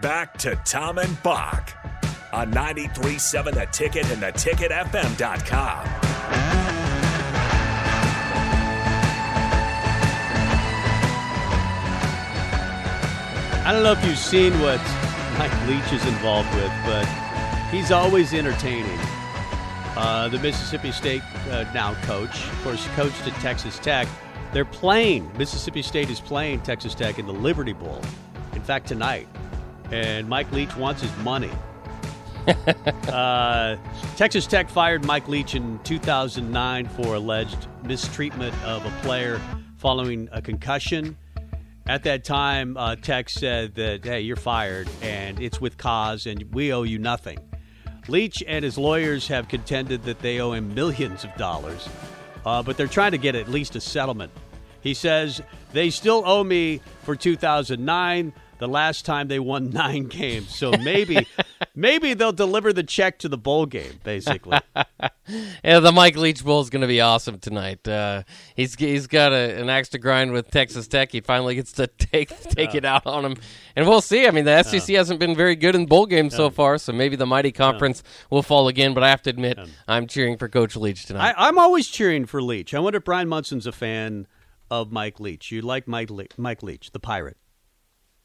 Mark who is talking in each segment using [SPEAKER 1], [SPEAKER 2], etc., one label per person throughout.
[SPEAKER 1] Back to Tom and Bock on 93.7 The Ticket and theticketfm.com.
[SPEAKER 2] I don't know if you've seen what Mike Leach is involved with, but he's always entertaining. Uh, the Mississippi State uh, now coach, of course, coached at Texas Tech. They're playing. Mississippi State is playing Texas Tech in the Liberty Bowl. In fact, tonight. And Mike Leach wants his money. uh, Texas Tech fired Mike Leach in 2009 for alleged mistreatment of a player following a concussion. At that time, uh, Tech said that, hey, you're fired and it's with cause and we owe you nothing. Leach and his lawyers have contended that they owe him millions of dollars, uh, but they're trying to get at least a settlement. He says they still owe me for 2009, the last time they won nine games. So maybe, maybe they'll deliver the check to the bowl game. Basically,
[SPEAKER 3] yeah, the Mike Leach Bowl is going to be awesome tonight. Uh, he's he's got a, an axe to grind with Texas Tech. He finally gets to take take it out on him, and we'll see. I mean, the SEC hasn't been very good in bowl games so far, so maybe the mighty conference will fall again. But I have to admit, I'm cheering for Coach Leach tonight.
[SPEAKER 2] I, I'm always cheering for Leach. I wonder if Bryan Munson's a fan of Mike Leach. You like Mike Le- Mike Leach, the pirate?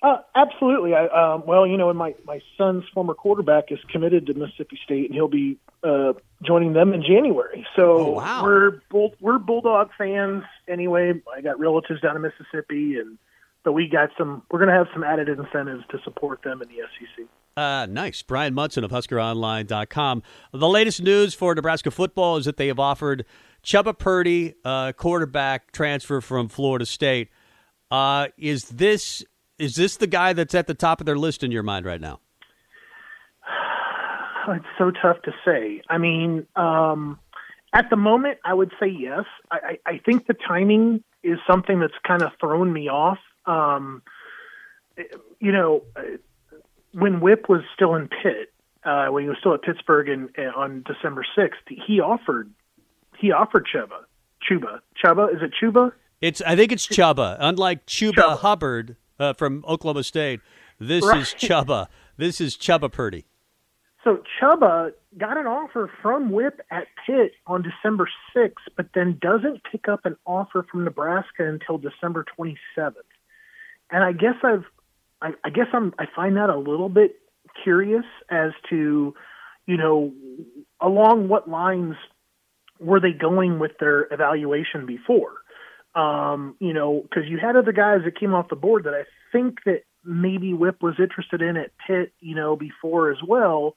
[SPEAKER 4] Uh, absolutely. I, um, well, you know, and my my son's former quarterback is committed to Mississippi State, and he'll be uh, joining them in January. So
[SPEAKER 2] Oh, wow.
[SPEAKER 4] we're bull, we're Bulldog fans anyway. I got relatives down in Mississippi, and but we got some. We're going to have some added incentives to support them in the SEC.
[SPEAKER 2] Uh, nice. Bryan Munson of HuskerOnline.com. The latest news for Nebraska football is that they have offered Chuba Purdy, uh, quarterback transfer from Florida State. Uh, is this is this the guy that's at the top of their list in your mind right now?
[SPEAKER 4] It's so tough to say. I mean, um, at the moment, I would say yes. I, I, I think the timing is something that's kind of thrown me off. Um, you know, when Whip was still in Pitt, uh, when he was still at Pittsburgh in, uh, on December sixth, he offered he offered Chuba, Chuba, Chuba. Is it Chuba?
[SPEAKER 2] It's I think it's Chuba. Unlike Chuba,
[SPEAKER 4] Chuba.
[SPEAKER 2] Hubbard uh, from Oklahoma State, this
[SPEAKER 4] Right.
[SPEAKER 2] is Chuba. This is Chuba Purdy.
[SPEAKER 4] So Chuba got an offer from Whip at Pitt on December 6th, but then doesn't pick up an offer from Nebraska until December 27th. And I guess I've, I, I guess I'm, I find that a little bit curious as to, you know, along what lines were they going with their evaluation before? Um, you know, because you had other guys that came off the board that I think that maybe Whip was interested in at Pitt, you know, before as well,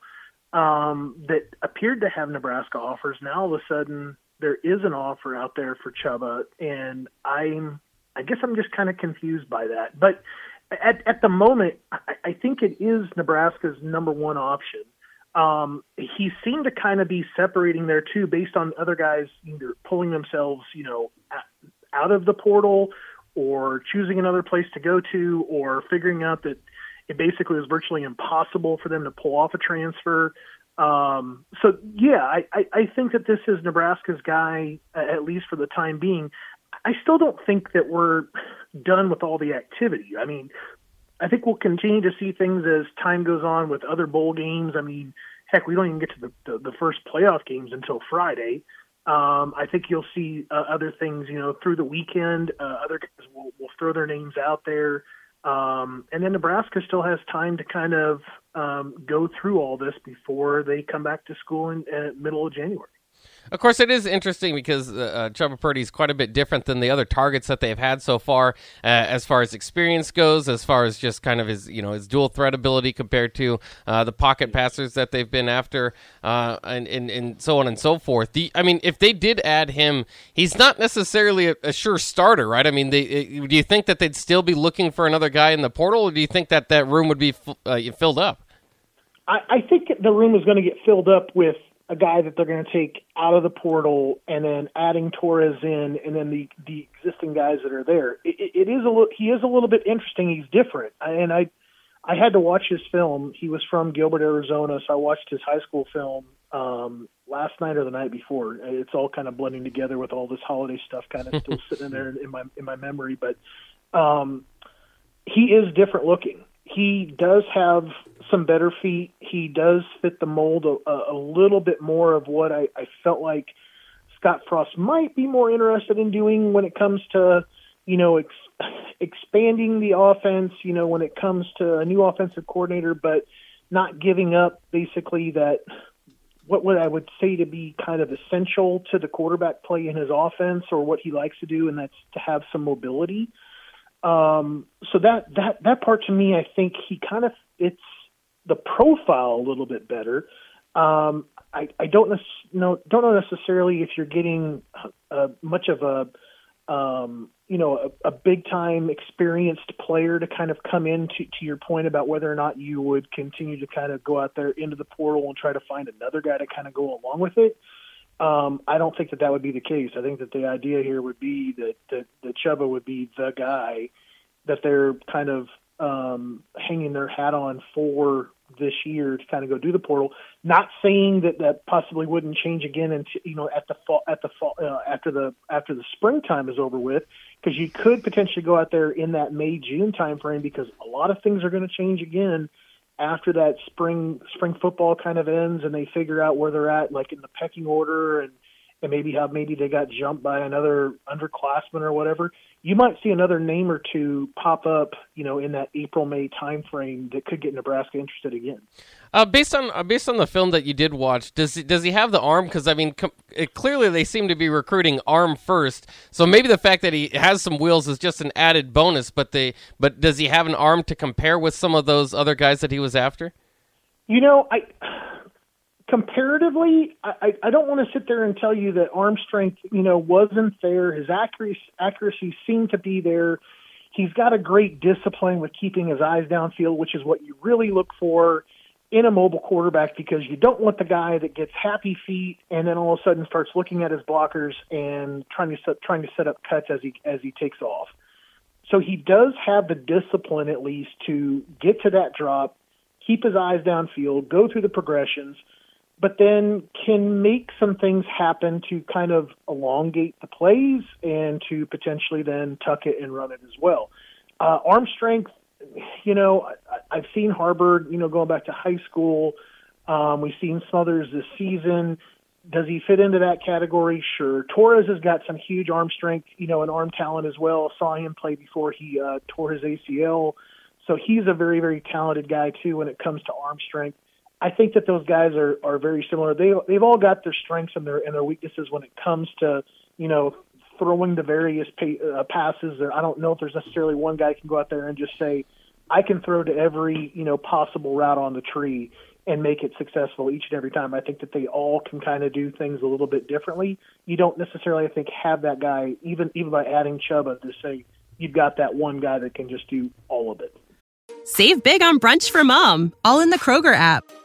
[SPEAKER 4] um, that appeared to have Nebraska offers. Now all of a sudden there is an offer out there for Chuba, and I'm, I guess I'm just kind of confused by that. But at at the moment, I, I think it is Nebraska's number one option. Um, he seemed to kind of be separating there too, based on other guys either pulling themselves, you know, out of the portal or choosing another place to go to or figuring out that it basically was virtually impossible for them to pull off a transfer. Um, so yeah, I, I, I think that this is Nebraska's guy, at least for the time being. I still don't think that we're done with all the activity. I mean, I think we'll continue to see things as time goes on with other bowl games. I mean, heck, we don't even get to the, the, the first playoff games until Friday. Um, I think you'll see uh, other things, you know, through the weekend. Uh, other guys will, will throw their names out there. Um, and then Nebraska still has time to kind of um, go through all this before they come back to school in uh, middle of January.
[SPEAKER 3] Of course, it is interesting because uh, uh, Chuba Purdy is quite a bit different than the other targets that they've had so far, uh, as far as experience goes, as far as just kind of his, you know, his dual threat ability compared to uh, the pocket passers that they've been after, uh, and, and and so on and so forth. The, I mean, if they did add him, he's not necessarily a, a sure starter, right? I mean, they, do you think that they'd still be looking for another guy in the portal, or do you think that that room would be f- uh, filled up?
[SPEAKER 4] I, I think the room is going to get filled up with a guy that they're going to take out of the portal and then adding Torres in, and then the the existing guys that are there. It, it is a little, he is a little bit interesting. He's different, and I I had to watch his film. He was from Gilbert, Arizona, so I watched his high school film um, last night or the night before. It's all kind of blending together with all this holiday stuff, kind of still sitting there in my in my memory. But um, he is different looking he does have some better feet. He does fit the mold a, a little bit more of what I, I felt like Scott Frost might be more interested in doing when it comes to, you know, ex- expanding the offense. You know, when it comes to a new offensive coordinator, but not giving up basically that what would I would say to be kind of essential to the quarterback play in his offense or what he likes to do, and that's to have some mobility. Um, so that that that part to me, I think he kind of fits the profile a little bit better. Um, I, I don't know don't know necessarily if you're getting uh, much of a um, you know a, a big time experienced player to kind of come in to, to your point about whether or not you would continue to kind of go out there into the portal and try to find another guy to kind of go along with it. Um, I don't think that that would be the case. I think that the idea here would be that that, that Chuba would be the guy that they're kind of um, hanging their hat on for this year to kind of go do the portal. Not saying that that possibly wouldn't change again until you know at the fall at the fall uh, after the after the springtime is over with, because you could potentially go out there in that May June time frame because a lot of things are going to change again after that spring spring football kind of ends and they figure out where they're at like in the pecking order and and maybe how maybe they got jumped by another underclassman or whatever you might see another name or two pop up, you know, in that April May timeframe that could get Nebraska interested again.
[SPEAKER 3] Uh, based on uh, based on the film that you did watch, does he, does he have the arm? Because I mean, com- it, clearly they seem to be recruiting arm first. So maybe the fact that he has some wheels is just an added bonus. But they but does he have an arm to compare with some of those other guys that he was after?
[SPEAKER 4] You know, I comparatively, I, I don't want to sit there and tell you that arm strength, you know, wasn't there. His accuracy, accuracy seemed to be there. He's got a great discipline with keeping his eyes downfield, which is what you really look for in a mobile quarterback because you don't want the guy that gets happy feet and then all of a sudden starts looking at his blockers and trying to set, trying to set up cuts as he as he takes off. So he does have the discipline at least to get to that drop, keep his eyes downfield, go through the progressions – but then can make some things happen to kind of elongate the plays and to potentially then tuck it and run it as well. Uh, arm strength, you know, I, I've seen Haarberg, you know, going back to high school. Um, we've seen Smothers this season. Does he fit into that category? Sure. Torres has got some huge arm strength, you know, and arm talent as well. Saw him play before he uh, tore his ACL. So he's a very, very talented guy, too, when it comes to arm strength. I think that those guys are are very similar. They they've all got their strengths and their and their weaknesses when it comes to you know throwing the various pay, uh, passes. I don't know if there's necessarily one guy can go out there and just say, I can throw to every you know possible route on the tree and make it successful each and every time. I think that they all can kind of do things a little bit differently. You don't necessarily, I think, have that guy even even by adding Chuba to say you've got that one guy that can just do all of it.
[SPEAKER 5] Save big on brunch for mom, all in the Kroger app.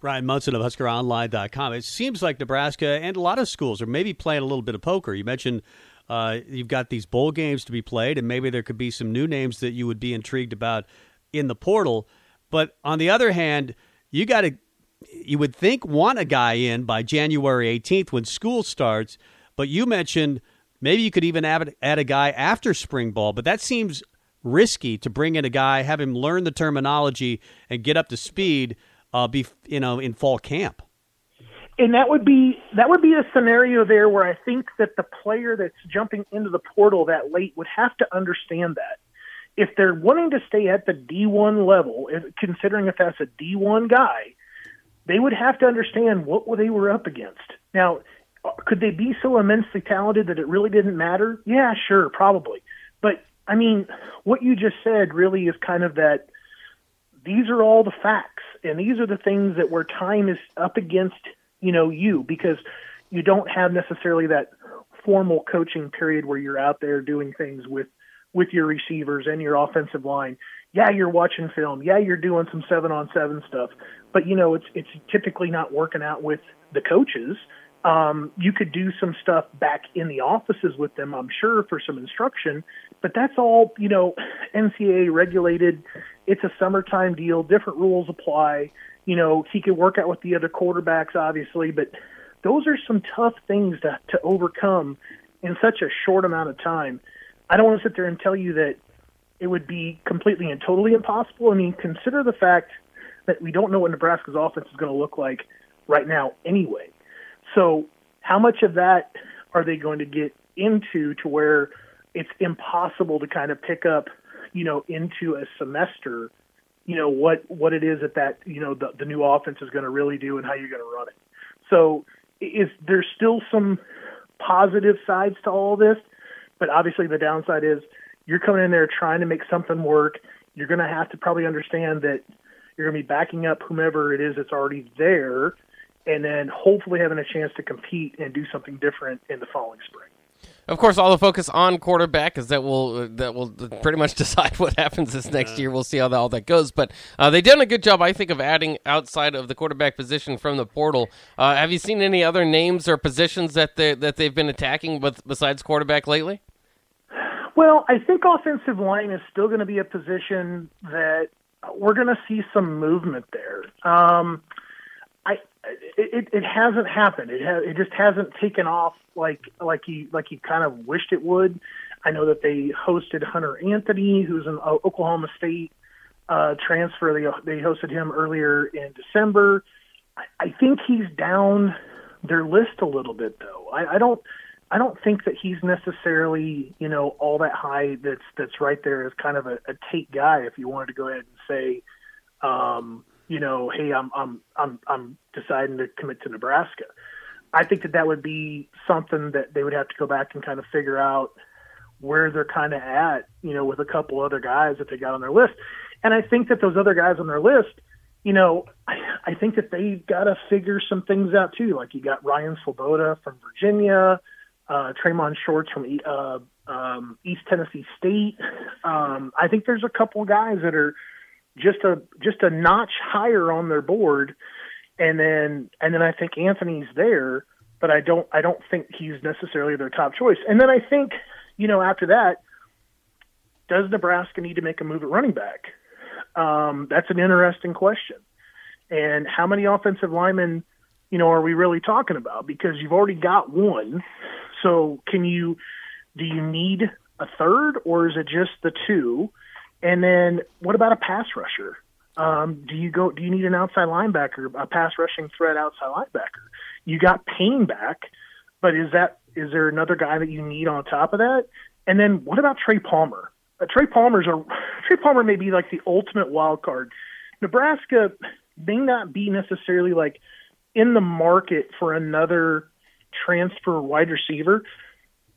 [SPEAKER 2] Bryan Munson of HuskerOnline.com. It seems like Nebraska and a lot of schools are maybe playing a little bit of poker. You mentioned uh, you've got these bowl games to be played, and maybe there could be some new names that you would be intrigued about in the portal. But on the other hand, you got to, you would think, want a guy in by January 18th when school starts. But you mentioned Maybe you could even add, add a guy after spring ball, but that seems risky to bring in a guy, have him learn the terminology, and get up to speed. Uh, be you know in fall camp.
[SPEAKER 4] And that would be that would be a scenario there where I think that the player that's jumping into the portal that late would have to understand that if they're wanting to stay at the D1 level, considering if that's a D1 guy, they would have to understand what they were up against. Now, could they be so immensely talented that it really didn't matter? Yeah, sure, probably. But I mean, what you just said really is kind of that these are all the facts and these are the things that where time is up against, you know, you because you don't have necessarily that formal coaching period where you're out there doing things with with your receivers and your offensive line. Yeah, you're watching film. Yeah, you're doing some seven on seven stuff, but you know it's it's typically not working out with the coaches. Um, you could do some stuff back in the offices with them, I'm sure, for some instruction, but that's all you know, NCAA regulated. It's a summertime deal. Different rules apply. You know, he could work out with the other quarterbacks, obviously, but those are some tough things to to overcome in such a short amount of time. I don't want to sit there and tell you that it would be completely and totally impossible. I mean, consider the fact that we don't know what Nebraska's offense is going to look like right now anyway. So, how much of that are they going to get into to where it's impossible to kind of pick up, you know, into a semester, you know, what what it is that that, you know, the, the new offense is going to really do and how you're going to run it. So, is there still some positive sides to all this? But obviously, the downside is you're coming in there trying to make something work. You're going to have to probably understand that you're going to be backing up whomever it is that's already there, and then hopefully having a chance to compete and do something different in the following spring.
[SPEAKER 3] Of course, all the focus on quarterback is that will that will pretty much decide what happens this next year. We'll see how all that goes. But uh, they've done a good job, I think, of adding outside of the quarterback position from the portal. Uh, have you seen any other names or positions that they, that they've been attacking with, besides quarterback lately?
[SPEAKER 4] Well, I think offensive line is still going to be a position that we're going to see some movement there. Um, I it, it hasn't happened. It has it just hasn't taken off like like he like he kind of wished it would. I know that they hosted Hunter Anthony, who's an Oklahoma State uh, transfer. They they hosted him earlier in December. I, I think he's down their list a little bit though. I, I don't I don't think that he's necessarily, you know, all that high. That's that's right there as kind of a, a take guy. If you wanted to go ahead and say, um, you know, hey, I'm I'm I'm I'm deciding to commit to Nebraska. I think that that would be something that they would have to go back and kind of figure out where they're kind of at, you know, with a couple other guys that they got on their list. And I think that those other guys on their list, you know, I, I think that they've got to figure some things out too. Like you got Ryan Swoboda from Virginia uh, Traymon Shorts from uh, um, East Tennessee State. Um, I think there's a couple guys that are just a just a notch higher on their board, and then and then I think Anthony's there, but I don't I don't think he's necessarily their top choice. And then I think you know after that, does Nebraska need to make a move at running back? Um, that's an interesting question. And how many offensive linemen, you know, are we really talking about? Because you've already got one. So can you do you need a third or is it just the two? And then what about a pass rusher? Um, do you go? Do you need an outside linebacker, a pass rushing threat outside linebacker? You got Payne back, but is that is there another guy that you need on top of that? And then what about Trey Palmer? Uh, Trey Palmer's a Trey Palmer may be like the ultimate wild card. Nebraska may not be necessarily like in the market for another transfer wide receiver,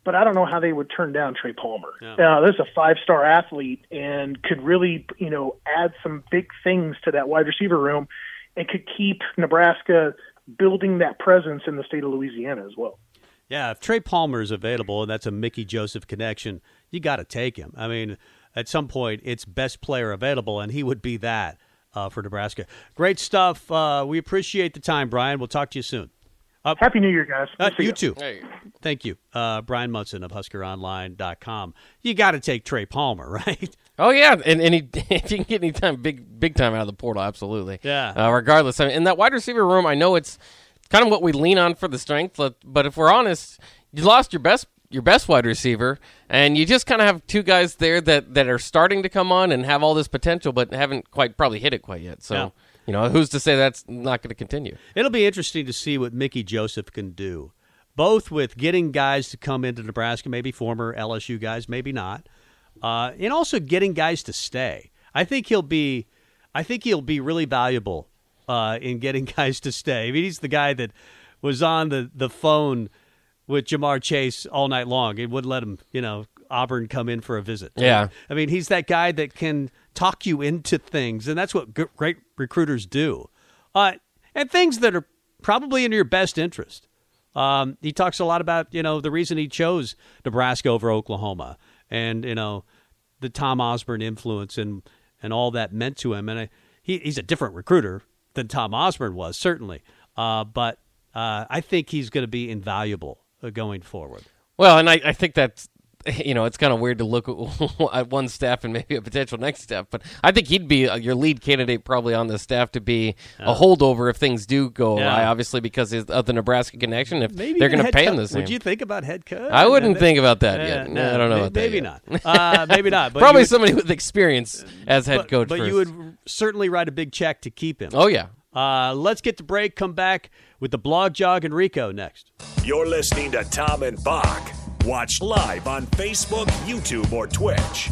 [SPEAKER 4] but I don't know how they would turn down Trey Palmer. Yeah. Uh, this is a five star athlete and could really, you know, add some big things to that wide receiver room and could keep Nebraska building that presence in the state of Louisiana as well.
[SPEAKER 2] Yeah, if Trey Palmer is available and that's a Mickey Joseph connection, you got to take him. I mean, at some point, it's best player available, and he would be that uh, for Nebraska. Great stuff. Uh, we appreciate the time, Bryan. We'll talk to you soon.
[SPEAKER 4] Uh, Happy New Year, guys.
[SPEAKER 2] Uh, you, you, too. Hey. Thank you. Uh, Bryan Munson of HuskerOnline.com. You got to take Trey Palmer, right?
[SPEAKER 3] Oh, yeah. And, and he, if you can get any time, big, big time out of the portal, absolutely.
[SPEAKER 2] Yeah.
[SPEAKER 3] Uh, regardless. I mean, in that wide receiver room, I know it's kind of what we lean on for the strength, but if we're honest, you lost your best your best wide receiver, and you just kind of have two guys there that, that are starting to come on and have all this potential, but haven't quite probably hit it quite yet. So,
[SPEAKER 2] Yeah.
[SPEAKER 3] You know, who's to say that's not going to continue?
[SPEAKER 2] It'll be interesting to see what Mickey Joseph can do, both with getting guys to come into Nebraska, maybe former LSU guys, maybe not, uh, and also getting guys to stay. I think he'll be, I think he'll be really valuable uh, in getting guys to stay. I mean, he's the guy that was on the, the phone with Ja'Marr Chase all night long. It wouldn't let him, you know, Auburn come in for a visit.
[SPEAKER 3] Yeah.
[SPEAKER 2] I mean, he's that guy that can talk you into things, and that's what great recruiters do. Uh, and things that are probably in your best interest. Um, he talks a lot about, you know, the reason he chose Nebraska over Oklahoma and, you know, the Tom Osborne influence and, and all that meant to him. And I, he, he's a different recruiter than Tom Osborne was, certainly. Uh, but uh, I think he's going to be invaluable uh, going forward.
[SPEAKER 3] Well, and I, I think that's you know it's kind of weird to look at, at one staff and maybe a potential next staff, but I think he'd be uh, your lead candidate probably on the staff to be a holdover if things do go
[SPEAKER 2] Yeah.
[SPEAKER 3] awry. Obviously, because of the Nebraska connection, if
[SPEAKER 2] Maybe
[SPEAKER 3] they're going to pay him
[SPEAKER 2] co-
[SPEAKER 3] the same.
[SPEAKER 2] Would you think about head coach?
[SPEAKER 3] I wouldn't
[SPEAKER 2] Yeah,
[SPEAKER 3] think about that
[SPEAKER 2] yeah,
[SPEAKER 3] yet.
[SPEAKER 2] no,
[SPEAKER 3] I don't know
[SPEAKER 2] may-
[SPEAKER 3] about that
[SPEAKER 2] maybe
[SPEAKER 3] yet.
[SPEAKER 2] not. Uh, maybe not. But
[SPEAKER 3] Probably
[SPEAKER 2] would,
[SPEAKER 3] somebody with experience as head
[SPEAKER 2] but,
[SPEAKER 3] coach.
[SPEAKER 2] But
[SPEAKER 3] first.
[SPEAKER 2] you would certainly write a big check to keep him.
[SPEAKER 3] Oh yeah.
[SPEAKER 2] Uh, let's get the break. Come back with the blog jog and Rico next.
[SPEAKER 1] You're listening to Tom and Bock. Watch live on Facebook, YouTube, or Twitch.